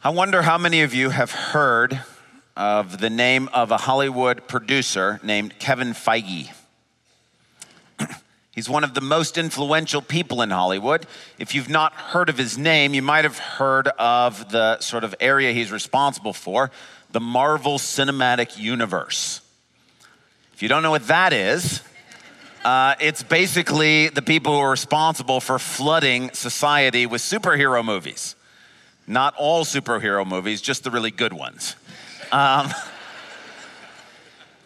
I wonder how many of you have heard of the name of a Hollywood producer named Kevin Feige. He's one of the most influential people in Hollywood. If you've not heard of his name, you might have heard of the sort of area he's responsible for the Marvel Cinematic Universe. If you don't know what that is, uh, it's basically the people who are responsible for flooding society with superhero movies. Not all superhero movies, just the really good ones. Um,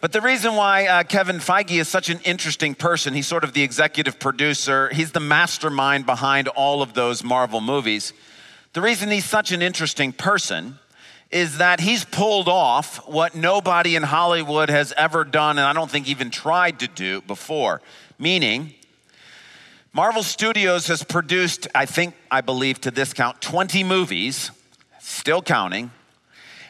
but the reason why uh, Kevin Feige is such an interesting person, he's sort of the executive producer, he's the mastermind behind all of those Marvel movies. The reason he's such an interesting person is that he's pulled off what nobody in Hollywood has ever done, and I don't think even tried to do before. Meaning, Marvel Studios has produced, I think, I believe to this count, 20 movies, still counting.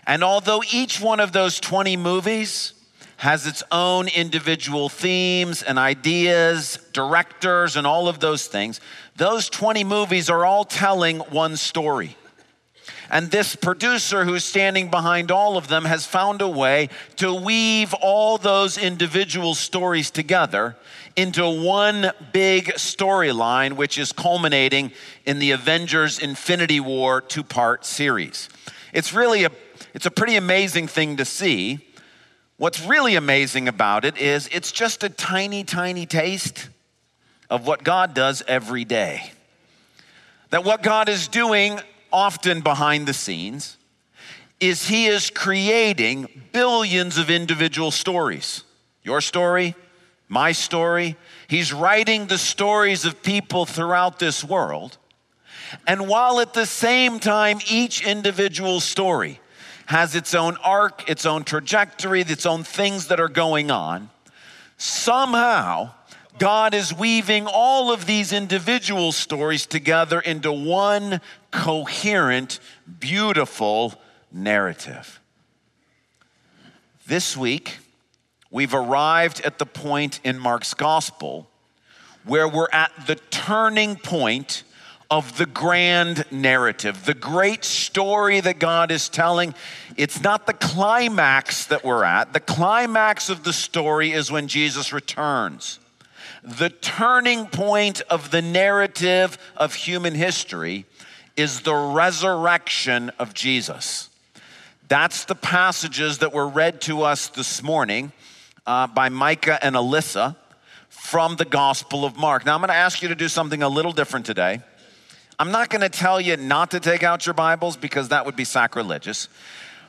And although each one of those 20 movies has its own individual themes and ideas, directors, and all of those things, those 20 movies are all telling one story. And this producer who's standing behind all of them has found a way to weave all those individual stories together into one big storyline, which is culminating in the Avengers Infinity War two part series. It's really a, it's a pretty amazing thing to see. What's really amazing about it is it's just a tiny, tiny taste of what God does every day. That what God is doing often behind the scenes is He is creating billions of individual stories. Your story, my story. He's writing the stories of people throughout this world. And while at the same time, each individual story has its own arc, its own trajectory, its own things that are going on, somehow God is weaving all of these individual stories together into one coherent, beautiful narrative. This week, we've arrived at the point in Mark's gospel where we're at the turning point of the grand narrative, the great story that God is telling. It's not the climax that we're at. The climax of the story is when Jesus returns. The turning point of the narrative of human history is the resurrection of Jesus. That's the passages that were read to us this morning uh, by Micah and Alyssa from the Gospel of Mark. Now, I'm going to ask you to do something a little different today. I'm not going to tell you not to take out your Bibles because that would be sacrilegious.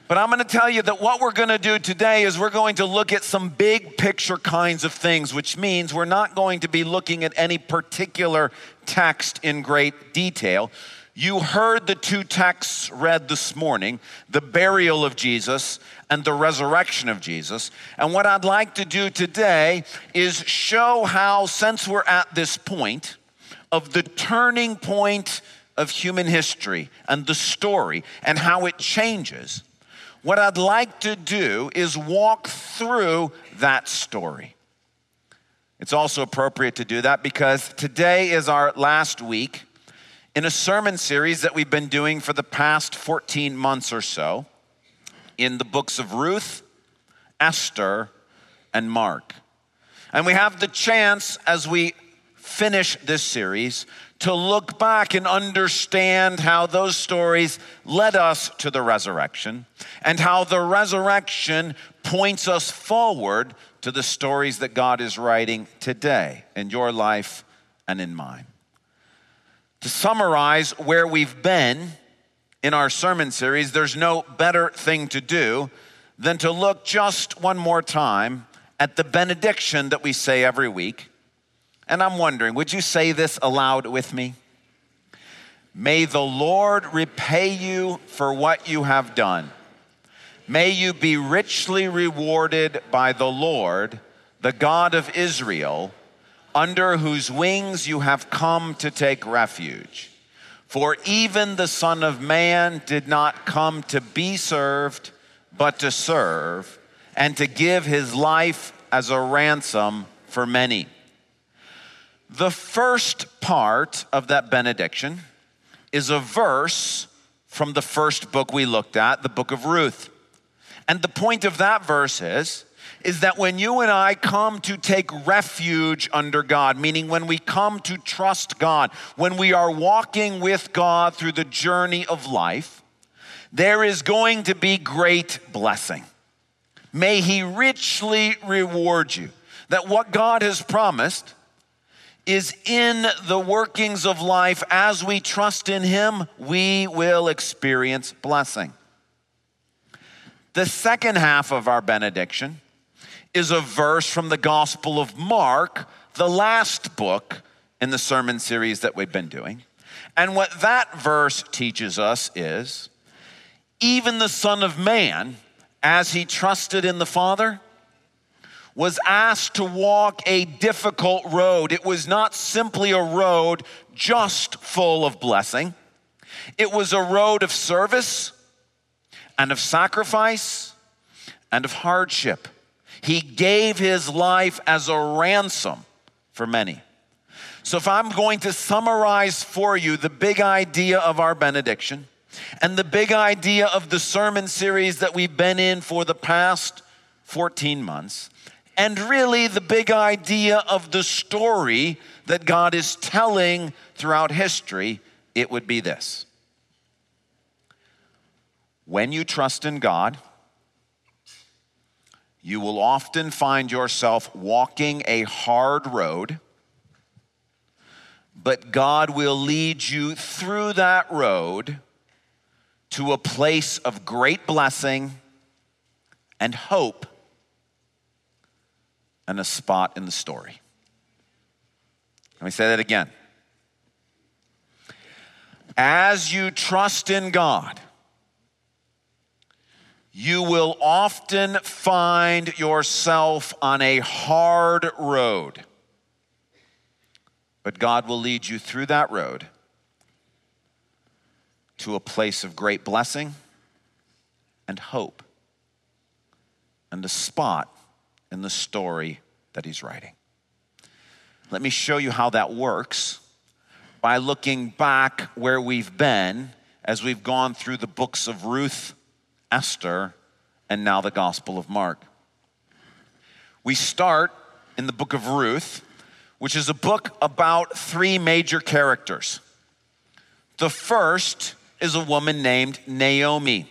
But I'm going to tell you that what we're going to do today is we're going to look at some big picture kinds of things, which means we're not going to be looking at any particular text in great detail. You heard the two texts read this morning the burial of Jesus and the resurrection of Jesus. And what I'd like to do today is show how, since we're at this point of the turning point of human history and the story and how it changes, what I'd like to do is walk through that story. It's also appropriate to do that because today is our last week in a sermon series that we've been doing for the past 14 months or so in the books of Ruth, Esther, and Mark. And we have the chance as we finish this series to look back and understand how those stories led us to the resurrection and how the resurrection points us forward to the stories that God is writing today in your life and in mine to summarize where we've been in our sermon series, there's no better thing to do than to look just one more time at the benediction that we say every week. And I'm wondering, would you say this aloud with me? May the Lord repay you for what you have done. May you be richly rewarded by the Lord, the God of Israel under whose wings you have come to take refuge. For even the Son of Man did not come to be served, but to serve, and to give his life as a ransom for many. The first part of that benediction is a verse from the first book we looked at, the book of Ruth. And the point of that verse is, is that when you and I come to take refuge under God, meaning when we come to trust God, when we are walking with God through the journey of life, there is going to be great blessing. May He richly reward you. That what God has promised is in the workings of life as we trust in Him, we will experience blessing. The second half of our benediction is a verse from the Gospel of Mark, the last book in the sermon series that we've been doing. And what that verse teaches us is even the Son of Man, as he trusted in the Father, was asked to walk a difficult road. It was not simply a road just full of blessing, it was a road of service and of sacrifice and of hardship. He gave his life as a ransom for many. So, if I'm going to summarize for you the big idea of our benediction and the big idea of the sermon series that we've been in for the past 14 months, and really the big idea of the story that God is telling throughout history, it would be this. When you trust in God, you will often find yourself walking a hard road, but God will lead you through that road to a place of great blessing and hope and a spot in the story. Let me say that again. As you trust in God, you will often find yourself on a hard road. But God will lead you through that road to a place of great blessing and hope and a spot in the story that he's writing. Let me show you how that works by looking back where we've been as we've gone through the books of Ruth, Esther, and now the Gospel of Mark. We start in the book of Ruth, which is a book about three major characters. The first is a woman named Naomi.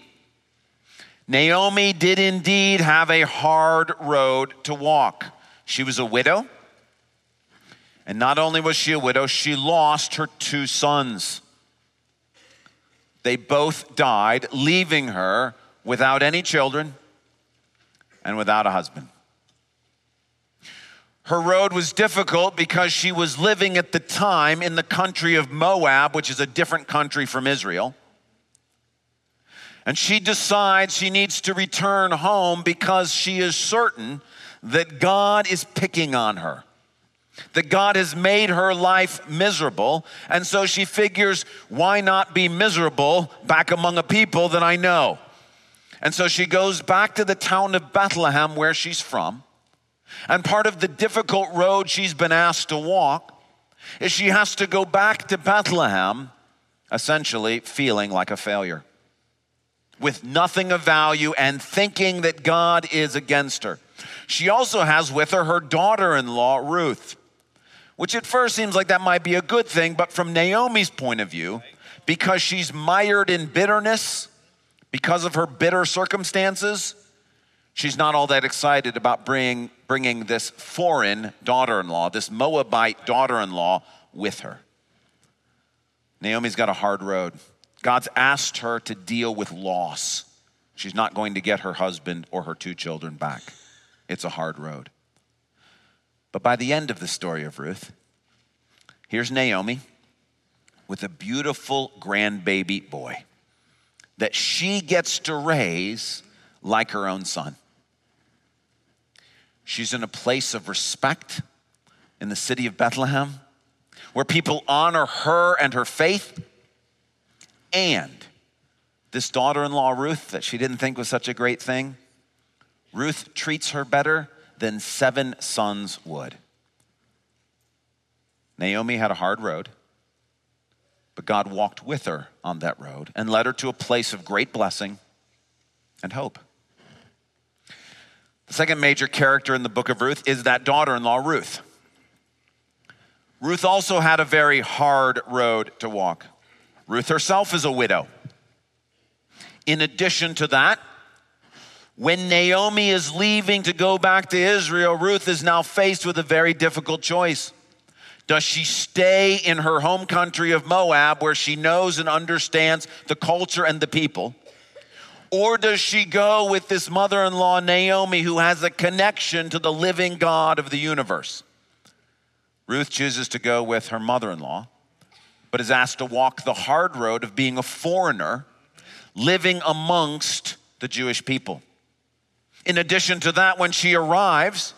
Naomi did indeed have a hard road to walk. She was a widow. And not only was she a widow, she lost her two sons. They both died, leaving her without any children and without a husband. Her road was difficult because she was living at the time in the country of Moab, which is a different country from Israel. And she decides she needs to return home because she is certain that God is picking on her, that God has made her life miserable. And so she figures, why not be miserable back among a people that I know? And so she goes back to the town of Bethlehem where she's from. And part of the difficult road she's been asked to walk is she has to go back to Bethlehem, essentially feeling like a failure with nothing of value and thinking that God is against her. She also has with her her daughter in law, Ruth, which at first seems like that might be a good thing, but from Naomi's point of view, because she's mired in bitterness, because of her bitter circumstances, she's not all that excited about bringing, bringing this foreign daughter in law, this Moabite daughter in law, with her. Naomi's got a hard road. God's asked her to deal with loss. She's not going to get her husband or her two children back. It's a hard road. But by the end of the story of Ruth, here's Naomi with a beautiful grandbaby boy that she gets to raise like her own son. She's in a place of respect in the city of Bethlehem where people honor her and her faith and this daughter in law, Ruth, that she didn't think was such a great thing, Ruth treats her better than seven sons would. Naomi had a hard road. But God walked with her on that road and led her to a place of great blessing and hope. The second major character in the book of Ruth is that daughter in law, Ruth. Ruth also had a very hard road to walk. Ruth herself is a widow. In addition to that, when Naomi is leaving to go back to Israel, Ruth is now faced with a very difficult choice. Does she stay in her home country of Moab where she knows and understands the culture and the people? Or does she go with this mother in law, Naomi, who has a connection to the living God of the universe? Ruth chooses to go with her mother in law, but is asked to walk the hard road of being a foreigner living amongst the Jewish people. In addition to that, when she arrives,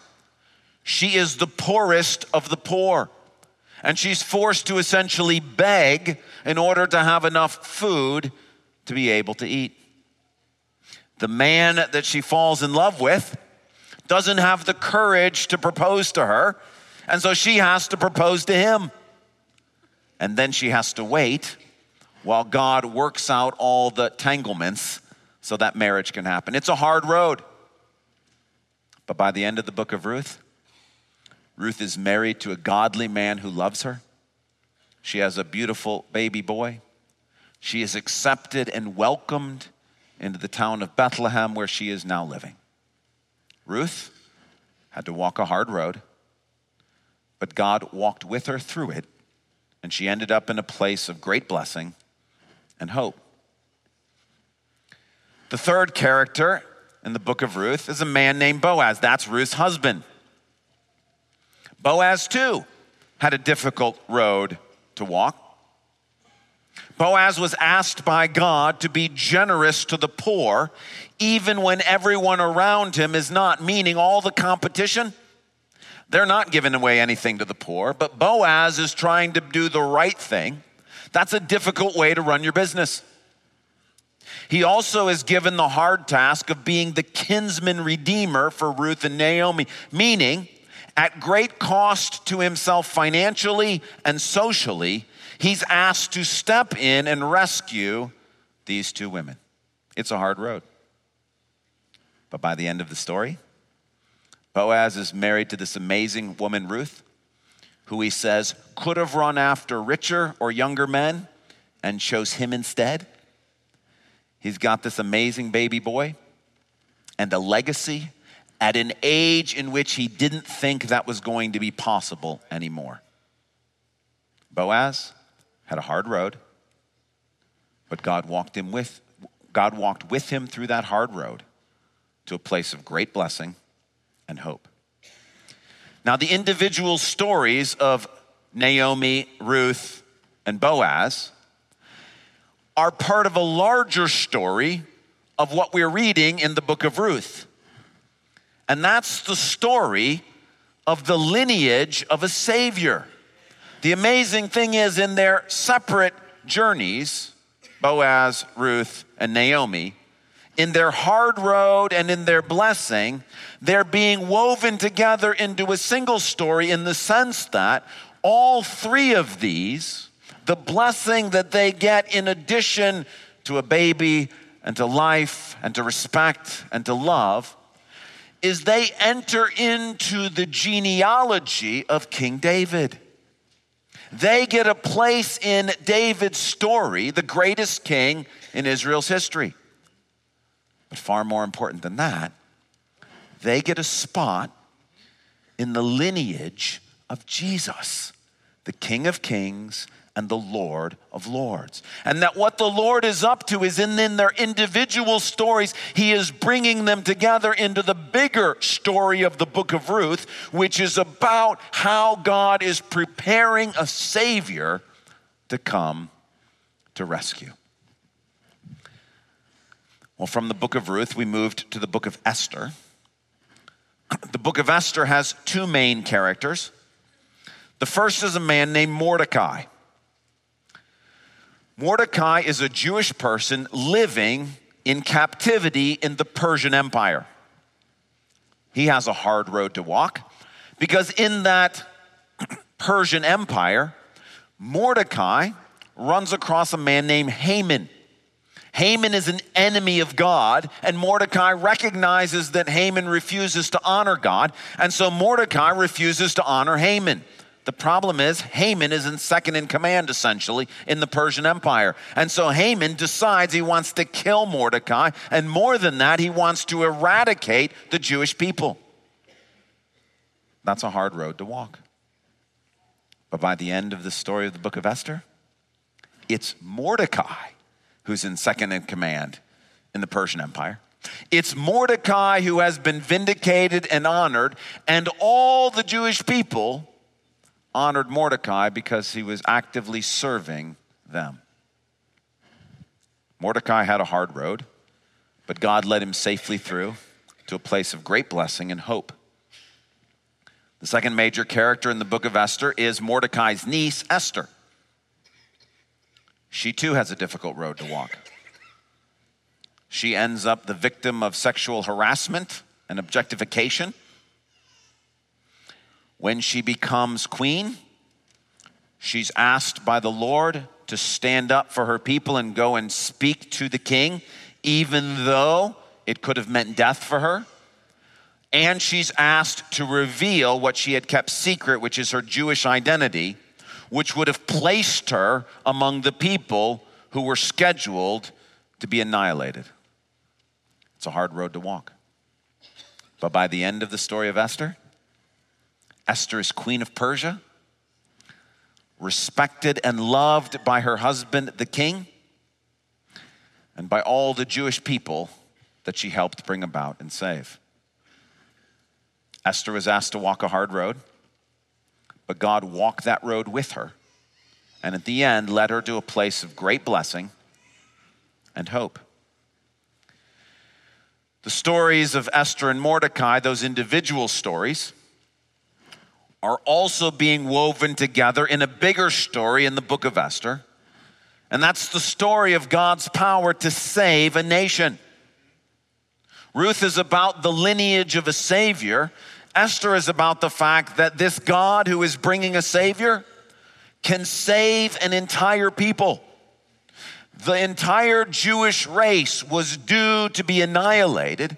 she is the poorest of the poor. And she's forced to essentially beg in order to have enough food to be able to eat. The man that she falls in love with doesn't have the courage to propose to her, and so she has to propose to him. And then she has to wait while God works out all the tanglements so that marriage can happen. It's a hard road. But by the end of the book of Ruth, Ruth is married to a godly man who loves her. She has a beautiful baby boy. She is accepted and welcomed into the town of Bethlehem where she is now living. Ruth had to walk a hard road, but God walked with her through it, and she ended up in a place of great blessing and hope. The third character in the book of Ruth is a man named Boaz. That's Ruth's husband. Boaz, too, had a difficult road to walk. Boaz was asked by God to be generous to the poor, even when everyone around him is not, meaning all the competition. They're not giving away anything to the poor, but Boaz is trying to do the right thing. That's a difficult way to run your business. He also is given the hard task of being the kinsman redeemer for Ruth and Naomi, meaning, at great cost to himself financially and socially, he's asked to step in and rescue these two women. It's a hard road. But by the end of the story, Boaz is married to this amazing woman, Ruth, who he says could have run after richer or younger men and chose him instead. He's got this amazing baby boy and a legacy at an age in which he didn't think that was going to be possible anymore. Boaz had a hard road, but God walked him with God walked with him through that hard road to a place of great blessing and hope. Now, the individual stories of Naomi, Ruth, and Boaz are part of a larger story of what we're reading in the book of Ruth. And that's the story of the lineage of a Savior. The amazing thing is, in their separate journeys, Boaz, Ruth, and Naomi, in their hard road and in their blessing, they're being woven together into a single story in the sense that all three of these, the blessing that they get in addition to a baby and to life and to respect and to love, is they enter into the genealogy of King David. They get a place in David's story, the greatest king in Israel's history. But far more important than that, they get a spot in the lineage of Jesus, the King of Kings and the Lord of Lords. And that what the Lord is up to is in, in their individual stories, He is bringing them together into the bigger story of the book of Ruth, which is about how God is preparing a Savior to come to rescue. Well, from the book of Ruth, we moved to the book of Esther. The book of Esther has two main characters. The first is a man named Mordecai. Mordecai is a Jewish person living in captivity in the Persian Empire. He has a hard road to walk because in that Persian Empire, Mordecai runs across a man named Haman. Haman is an enemy of God, and Mordecai recognizes that Haman refuses to honor God, and so Mordecai refuses to honor Haman. The problem is, Haman is in second in command, essentially, in the Persian Empire. And so Haman decides he wants to kill Mordecai, and more than that, he wants to eradicate the Jewish people. That's a hard road to walk. But by the end of the story of the book of Esther, it's Mordecai who's in second in command in the Persian Empire. It's Mordecai who has been vindicated and honored, and all the Jewish people honored Mordecai because he was actively serving them. Mordecai had a hard road, but God led him safely through to a place of great blessing and hope. The second major character in the book of Esther is Mordecai's niece, Esther. She too has a difficult road to walk. She ends up the victim of sexual harassment and objectification when she becomes queen, she's asked by the Lord to stand up for her people and go and speak to the king, even though it could have meant death for her. And she's asked to reveal what she had kept secret, which is her Jewish identity, which would have placed her among the people who were scheduled to be annihilated. It's a hard road to walk. But by the end of the story of Esther, Esther is queen of Persia, respected and loved by her husband, the king, and by all the Jewish people that she helped bring about and save. Esther was asked to walk a hard road, but God walked that road with her, and at the end led her to a place of great blessing and hope. The stories of Esther and Mordecai, those individual stories, are also being woven together in a bigger story in the book of Esther. And that's the story of God's power to save a nation. Ruth is about the lineage of a Savior. Esther is about the fact that this God who is bringing a Savior can save an entire people. The entire Jewish race was due to be annihilated.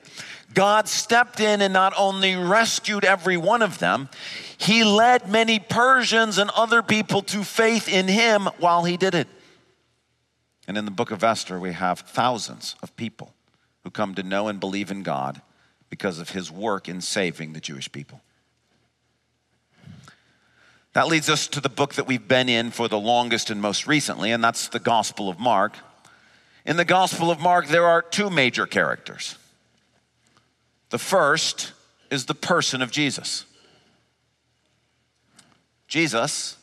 God stepped in and not only rescued every one of them, he led many Persians and other people to faith in him while he did it. And in the book of Esther, we have thousands of people who come to know and believe in God because of his work in saving the Jewish people. That leads us to the book that we've been in for the longest and most recently, and that's the Gospel of Mark. In the Gospel of Mark, there are two major characters. The first is the person of Jesus. Jesus,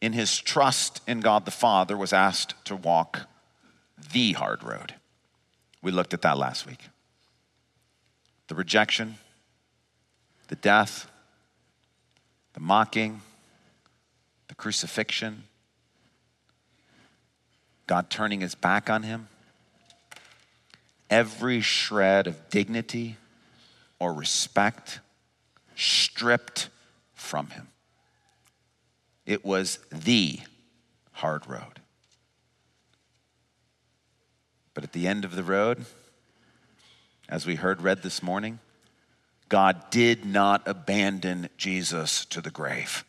in his trust in God the Father, was asked to walk the hard road. We looked at that last week. The rejection, the death, the mocking, the crucifixion, God turning his back on him, every shred of dignity or respect stripped from him. It was the hard road. But at the end of the road, as we heard read this morning, God did not abandon Jesus to the grave,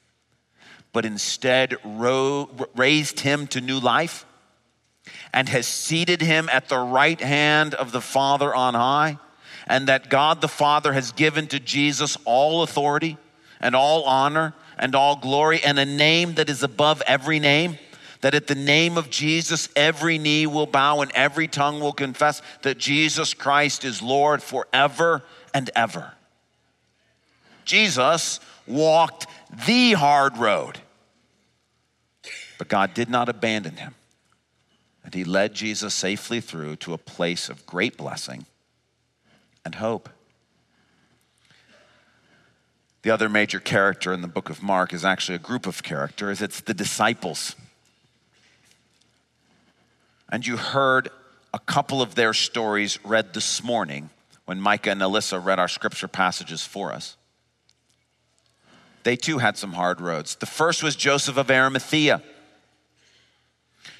but instead ro- raised him to new life and has seated him at the right hand of the Father on high, and that God the Father has given to Jesus all authority and all honor and all glory and a name that is above every name. That at the name of Jesus, every knee will bow and every tongue will confess that Jesus Christ is Lord forever and ever. Jesus walked the hard road, but God did not abandon him. And he led Jesus safely through to a place of great blessing and hope. The other major character in the book of Mark is actually a group of characters, it's the disciples. And you heard a couple of their stories read this morning when Micah and Alyssa read our scripture passages for us. They too had some hard roads. The first was Joseph of Arimathea.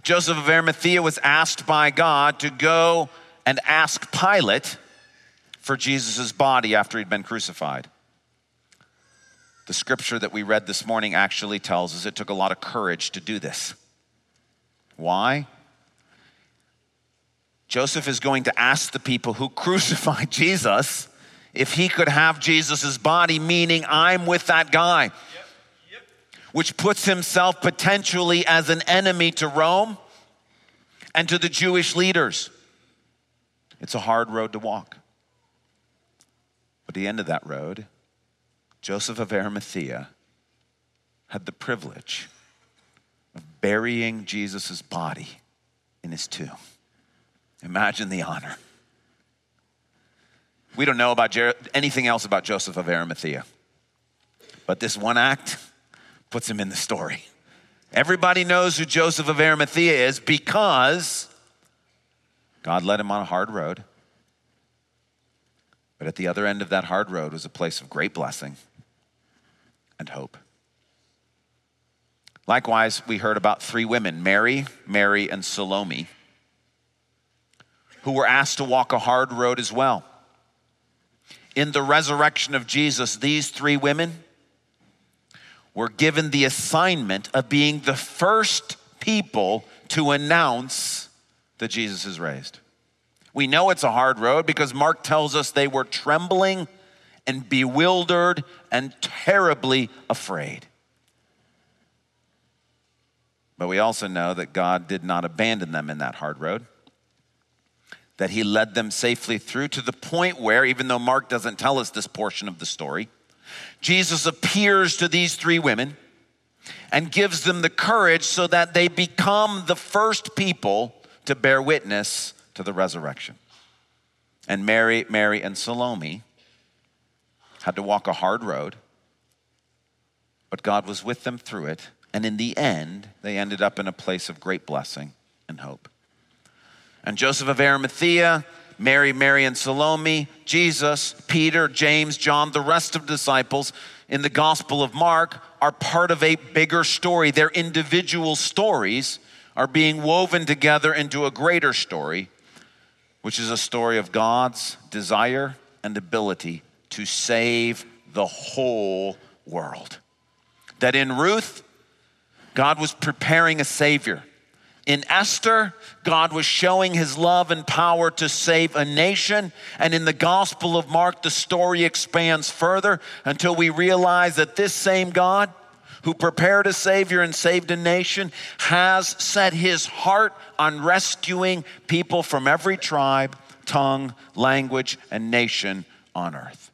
Joseph of Arimathea was asked by God to go and ask Pilate for Jesus' body after he'd been crucified. The scripture that we read this morning actually tells us it took a lot of courage to do this. Why? Joseph is going to ask the people who crucified Jesus if he could have Jesus' body, meaning I'm with that guy, yep. Yep. which puts himself potentially as an enemy to Rome and to the Jewish leaders. It's a hard road to walk. But the end of that road, Joseph of Arimathea had the privilege of burying Jesus' body in his tomb. Imagine the honor. We don't know about Jer- anything else about Joseph of Arimathea, but this one act puts him in the story. Everybody knows who Joseph of Arimathea is because God led him on a hard road. But at the other end of that hard road was a place of great blessing and hope. Likewise, we heard about three women Mary, Mary, and Salome, who were asked to walk a hard road as well. In the resurrection of Jesus, these three women were given the assignment of being the first people to announce that Jesus is raised. We know it's a hard road because Mark tells us they were trembling and bewildered and terribly afraid. But we also know that God did not abandon them in that hard road, that He led them safely through to the point where, even though Mark doesn't tell us this portion of the story, Jesus appears to these three women and gives them the courage so that they become the first people to bear witness to the resurrection. And Mary, Mary, and Salome had to walk a hard road, but God was with them through it. And in the end, they ended up in a place of great blessing and hope. And Joseph of Arimathea, Mary, Mary, and Salome, Jesus, Peter, James, John, the rest of the disciples in the Gospel of Mark are part of a bigger story. Their individual stories are being woven together into a greater story, which is a story of God's desire and ability to save the whole world. That in Ruth, God was preparing a Savior. In Esther, God was showing his love and power to save a nation. And in the Gospel of Mark, the story expands further until we realize that this same God who prepared a Savior and saved a nation has set his heart on rescuing people from every tribe, tongue, language, and nation on earth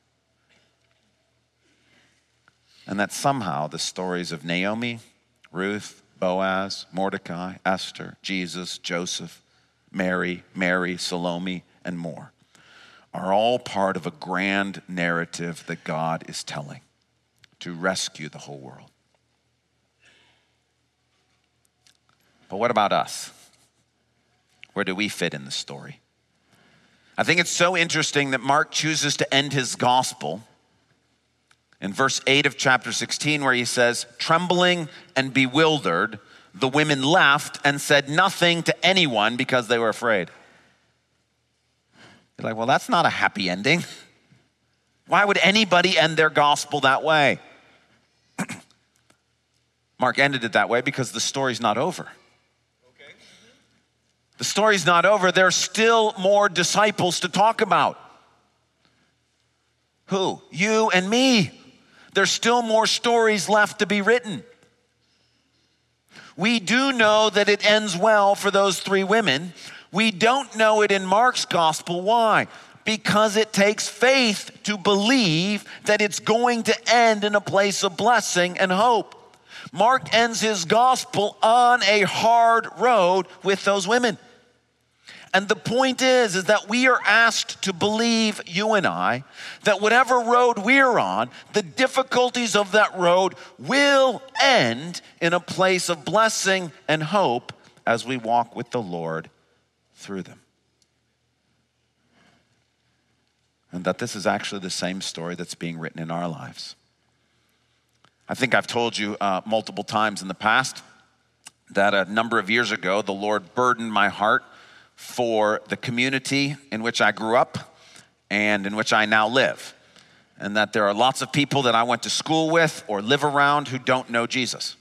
and that somehow the stories of Naomi, Ruth, Boaz, Mordecai, Esther, Jesus, Joseph, Mary, Mary, Salome, and more are all part of a grand narrative that God is telling to rescue the whole world. But what about us? Where do we fit in the story? I think it's so interesting that Mark chooses to end his gospel in verse 8 of chapter 16, where he says, Trembling and bewildered, the women left and said nothing to anyone because they were afraid. You're like, well, that's not a happy ending. Why would anybody end their gospel that way? Mark ended it that way because the story's not over. The story's not over. There's still more disciples to talk about. Who? You and me there's still more stories left to be written. We do know that it ends well for those three women. We don't know it in Mark's gospel. Why? Because it takes faith to believe that it's going to end in a place of blessing and hope. Mark ends his gospel on a hard road with those women. And the point is, is that we are asked to believe, you and I, that whatever road we're on, the difficulties of that road will end in a place of blessing and hope as we walk with the Lord through them. And that this is actually the same story that's being written in our lives. I think I've told you uh, multiple times in the past that a number of years ago, the Lord burdened my heart for the community in which I grew up and in which I now live. And that there are lots of people that I went to school with or live around who don't know Jesus.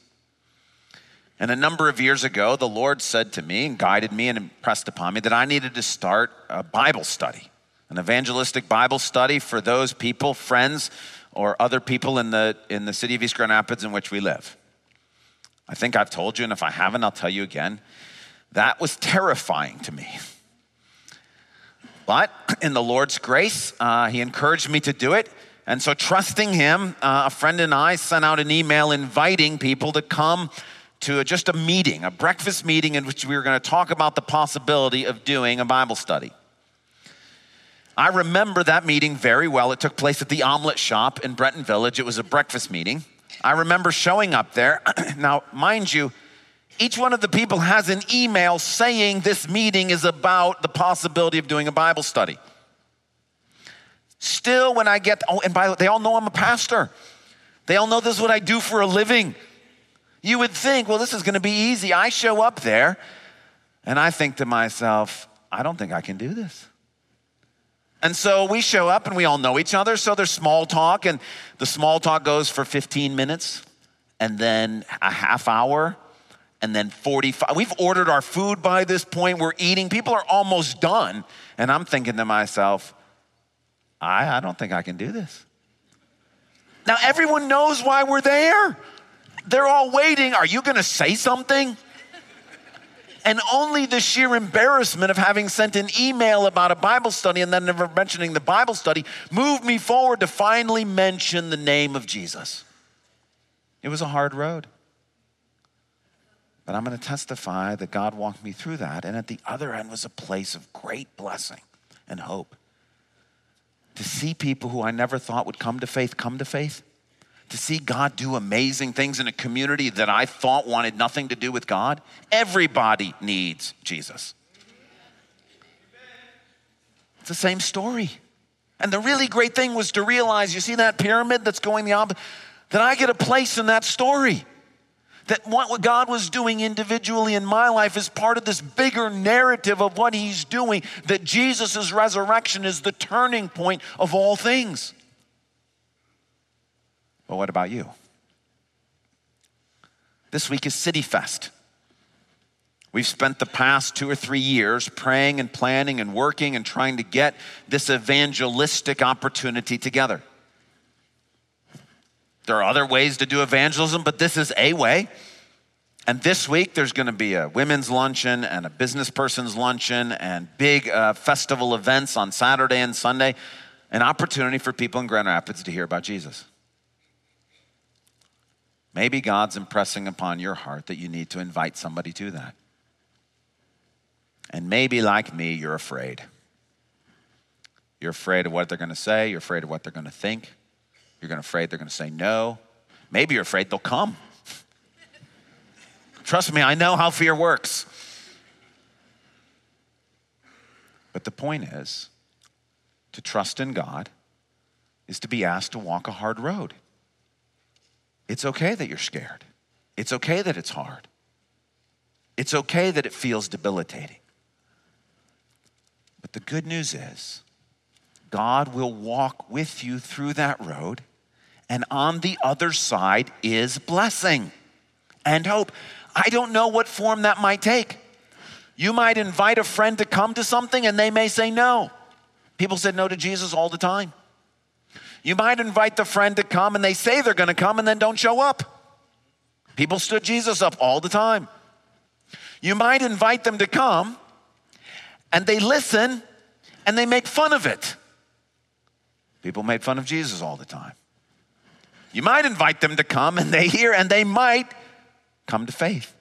And a number of years ago, the Lord said to me and guided me and impressed upon me that I needed to start a Bible study, an evangelistic Bible study for those people, friends, or other people in the, in the city of East Grand Rapids in which we live. I think I've told you, and if I haven't, I'll tell you again. That was terrifying to me. But in the Lord's grace, uh, He encouraged me to do it. And so, trusting Him, uh, a friend and I sent out an email inviting people to come to a, just a meeting, a breakfast meeting in which we were going to talk about the possibility of doing a Bible study. I remember that meeting very well. It took place at the Omelet Shop in Breton Village. It was a breakfast meeting. I remember showing up there. now, mind you, each one of the people has an email saying this meeting is about the possibility of doing a Bible study. Still, when I get, oh, and by the way, they all know I'm a pastor. They all know this is what I do for a living. You would think, well, this is going to be easy. I show up there and I think to myself, I don't think I can do this. And so we show up and we all know each other. So there's small talk, and the small talk goes for 15 minutes and then a half hour and then 45. We've ordered our food by this point. We're eating. People are almost done. And I'm thinking to myself, I, I don't think I can do this. Now, everyone knows why we're there. They're all waiting. Are you going to say something? And only the sheer embarrassment of having sent an email about a Bible study and then never mentioning the Bible study moved me forward to finally mention the name of Jesus. It was a hard road. But I'm going to testify that God walked me through that. And at the other end was a place of great blessing and hope. To see people who I never thought would come to faith come to faith to see God do amazing things in a community that I thought wanted nothing to do with God. Everybody needs Jesus. It's the same story. And the really great thing was to realize you see that pyramid that's going the opposite, that I get a place in that story. That what God was doing individually in my life is part of this bigger narrative of what He's doing, that Jesus' resurrection is the turning point of all things. But what about you? This week is City Fest. We've spent the past two or three years praying and planning and working and trying to get this evangelistic opportunity together. There are other ways to do evangelism, but this is a way. And this week, there's going to be a women's luncheon and a business person's luncheon and big uh, festival events on Saturday and Sunday. An opportunity for people in Grand Rapids to hear about Jesus. Maybe God's impressing upon your heart that you need to invite somebody to that. And maybe, like me, you're afraid. You're afraid of what they're going to say. You're afraid of what they're going to think. You're going to afraid they're going to say no. Maybe you're afraid they'll come. Trust me, I know how fear works. But the point is to trust in God is to be asked to walk a hard road. It's okay that you're scared. It's okay that it's hard. It's okay that it feels debilitating. But the good news is, God will walk with you through that road, and on the other side is blessing and hope. I don't know what form that might take. You might invite a friend to come to something and they may say no. People said no to Jesus all the time. You might invite the friend to come and they say they're going to come and then don't show up. People stood Jesus up all the time. You might invite them to come and they listen and they make fun of it. People made fun of Jesus all the time. You might invite them to come and they hear and they might come to faith.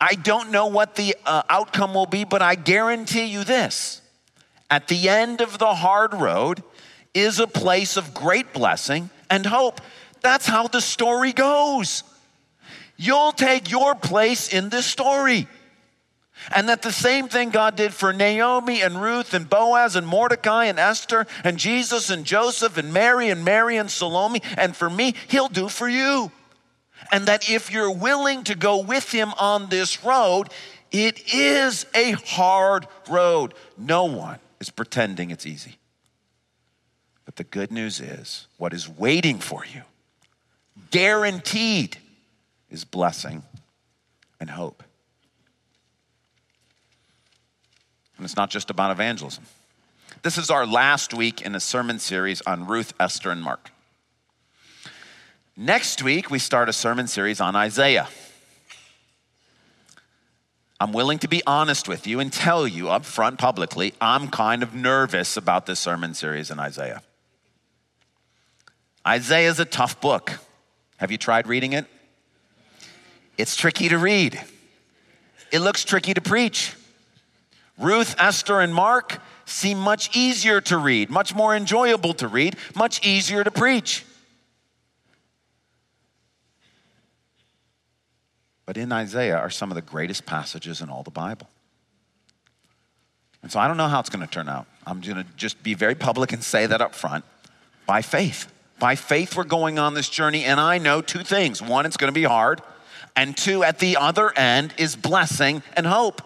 I don't know what the uh, outcome will be, but I guarantee you this at the end of the hard road, is a place of great blessing and hope. That's how the story goes. You'll take your place in this story. And that the same thing God did for Naomi and Ruth and Boaz and Mordecai and Esther and Jesus and Joseph and Mary and Mary and Salome and for me, He'll do for you. and that if you're willing to go with him on this road, it is a hard road. No one is pretending it's easy. But the good news is what is waiting for you, guaranteed, is blessing and hope. And it's not just about evangelism. This is our last week in a sermon series on Ruth, Esther, and Mark. Next week, we start a sermon series on Isaiah. I'm willing to be honest with you and tell you up front publicly, I'm kind of nervous about this sermon series in Isaiah. Isaiah is a tough book. Have you tried reading it? It's tricky to read. It looks tricky to preach. Ruth, Esther, and Mark seem much easier to read, much more enjoyable to read, much easier to preach. But in Isaiah are some of the greatest passages in all the Bible. And so I don't know how it's going to turn out. I'm going to just be very public and say that up front by faith. By faith, we're going on this journey, and I know two things. One, it's going to be hard, and two, at the other end is blessing and hope.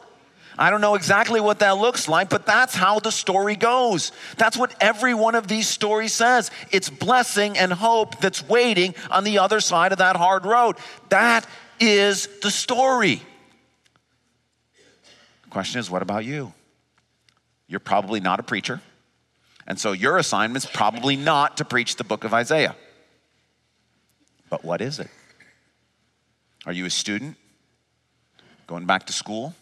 I don't know exactly what that looks like, but that's how the story goes. That's what every one of these stories says. It's blessing and hope that's waiting on the other side of that hard road. That is the story. The question is, what about you? You're probably not a preacher. And so your assignment is probably not to preach the book of Isaiah. But what is it? Are you a student going back to school?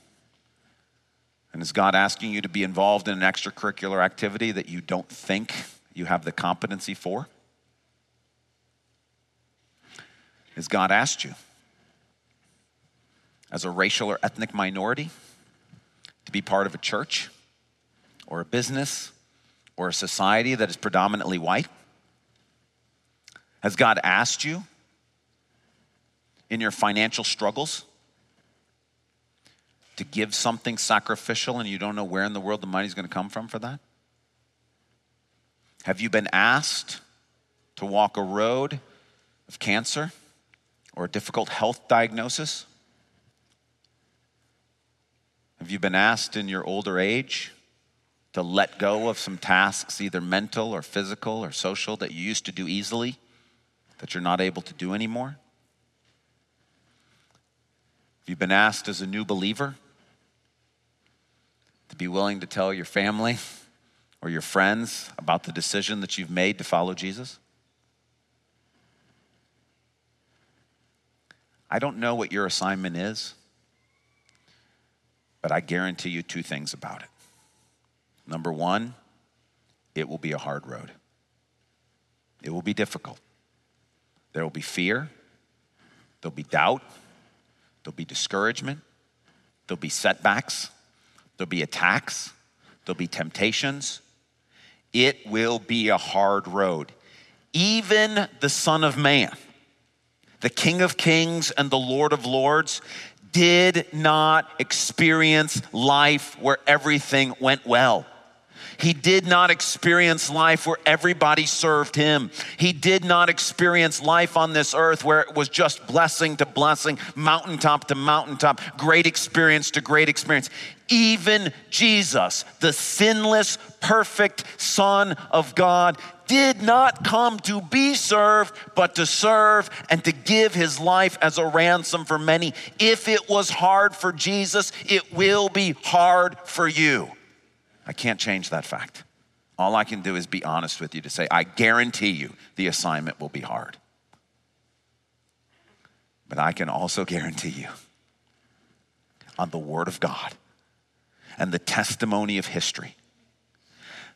And is God asking you to be involved in an extracurricular activity that you don't think you have the competency for? Has God asked you as a racial or ethnic minority to be part of a church or a business or a society that is predominantly white? Has God asked you in your financial struggles to give something sacrificial and you don't know where in the world the money is going to come from for that? Have you been asked to walk a road of cancer or a difficult health diagnosis? Have you been asked in your older age to let go of some tasks, either mental or physical or social, that you used to do easily, that you're not able to do anymore? Have you been asked as a new believer to be willing to tell your family or your friends about the decision that you've made to follow Jesus? I don't know what your assignment is, but I guarantee you two things about it. Number one, it will be a hard road, it will be difficult. There will be fear, there'll be doubt, there'll be discouragement, there'll be setbacks, There'll be attacks, there'll be temptations. It will be a hard road. Even the Son of Man, the King of Kings and the Lord of Lords, did not experience life where everything went well. He did not experience life where everybody served him. He did not experience life on this earth where it was just blessing to blessing, mountaintop to mountaintop, great experience to great experience. Even Jesus, the sinless, perfect Son of God, did not come to be served, but to serve and to give his life as a ransom for many. If it was hard for Jesus, it will be hard for you. I can't change that fact. All I can do is be honest with you to say, I guarantee you the assignment will be hard. But I can also guarantee you on the Word of God and the testimony of history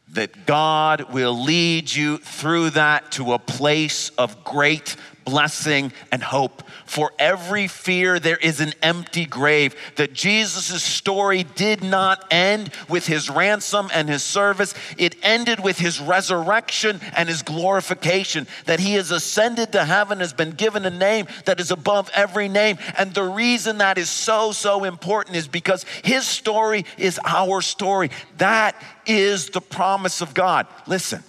that God will lead you through that to a place of great blessing and hope. For every fear, there is an empty grave. That Jesus' story did not end with his ransom and his service, it ended with his resurrection and his glorification. That he has ascended to heaven, has been given a name that is above every name. And the reason that is so, so important is because his story is our story. That is the promise of God. Listen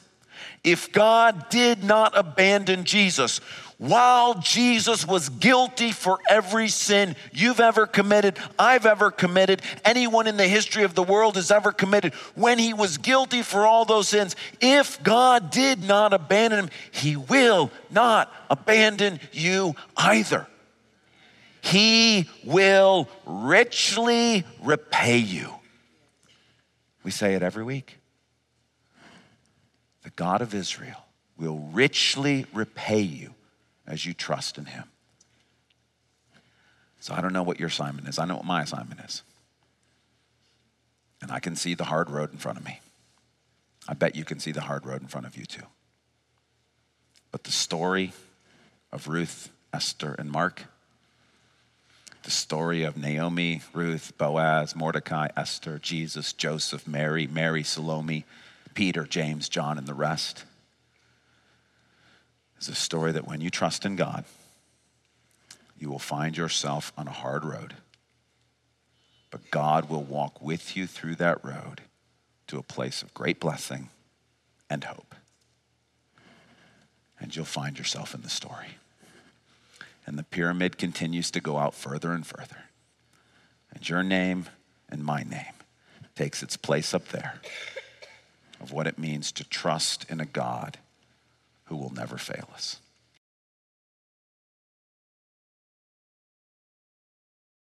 if God did not abandon Jesus, while Jesus was guilty for every sin you've ever committed, I've ever committed, anyone in the history of the world has ever committed, when he was guilty for all those sins, if God did not abandon him, he will not abandon you either. He will richly repay you. We say it every week. The God of Israel will richly repay you as you trust in Him. So I don't know what your assignment is. I know what my assignment is. And I can see the hard road in front of me. I bet you can see the hard road in front of you too. But the story of Ruth, Esther, and Mark, the story of Naomi, Ruth, Boaz, Mordecai, Esther, Jesus, Joseph, Mary, Mary, Salome, Peter, James, John, and the rest is a story that when you trust in God, you will find yourself on a hard road. But God will walk with you through that road to a place of great blessing and hope. And you'll find yourself in the story. And the pyramid continues to go out further and further. And your name and my name takes its place up there of what it means to trust in a God who will never fail us.